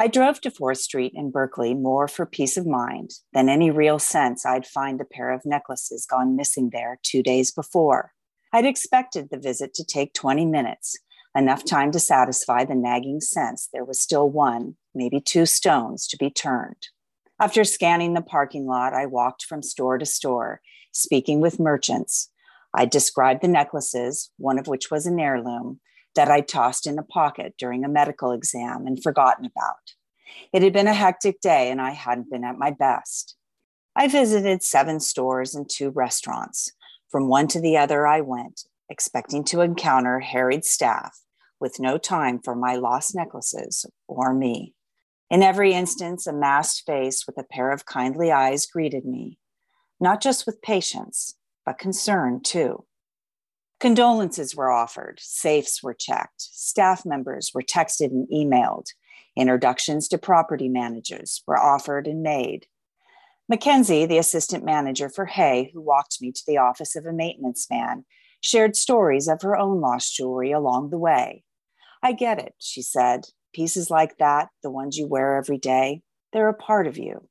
I drove to 4th Street in Berkeley more for peace of mind than any real sense I'd find a pair of necklaces gone missing there two days before. I'd expected the visit to take 20 minutes, enough time to satisfy the nagging sense there was still one, maybe two stones to be turned. After scanning the parking lot, I walked from store to store, speaking with merchants. I described the necklaces, one of which was an heirloom, that I'd tossed in a pocket during a medical exam and forgotten about. It had been a hectic day and I hadn't been at my best. I visited seven stores and two restaurants. From one to the other, I went, expecting to encounter harried staff with no time for my lost necklaces or me. In every instance, a masked face with a pair of kindly eyes greeted me, not just with patience, but concern too. Condolences were offered, safes were checked, staff members were texted and emailed, introductions to property managers were offered and made. Mackenzie, the assistant manager for Hay, who walked me to the office of a maintenance man, shared stories of her own lost jewelry along the way. I get it, she said. Pieces like that, the ones you wear every day, they're a part of you.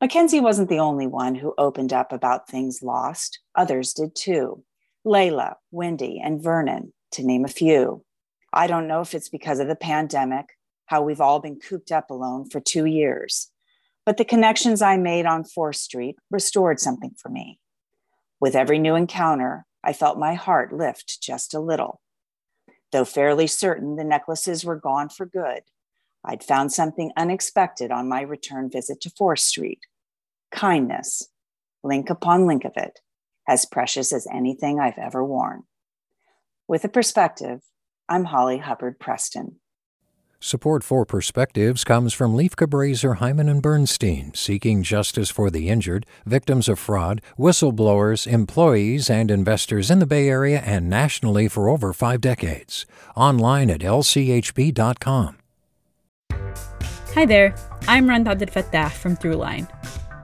Mackenzie wasn't the only one who opened up about things lost, others did too. Layla, Wendy, and Vernon, to name a few. I don't know if it's because of the pandemic, how we've all been cooped up alone for two years, but the connections I made on 4th Street restored something for me. With every new encounter, I felt my heart lift just a little. Though fairly certain the necklaces were gone for good, I'd found something unexpected on my return visit to 4th Street kindness, link upon link of it, as precious as anything I've ever worn. With a perspective, I'm Holly Hubbard Preston. Support for Perspectives comes from Lieff Cabraser, Heimann and Bernstein, seeking justice for the injured, victims of fraud, whistleblowers, employees, and investors in the Bay Area and nationally for over five decades. Online at lchb.com. Hi there, I'm Rund Abdelfatah from Throughline.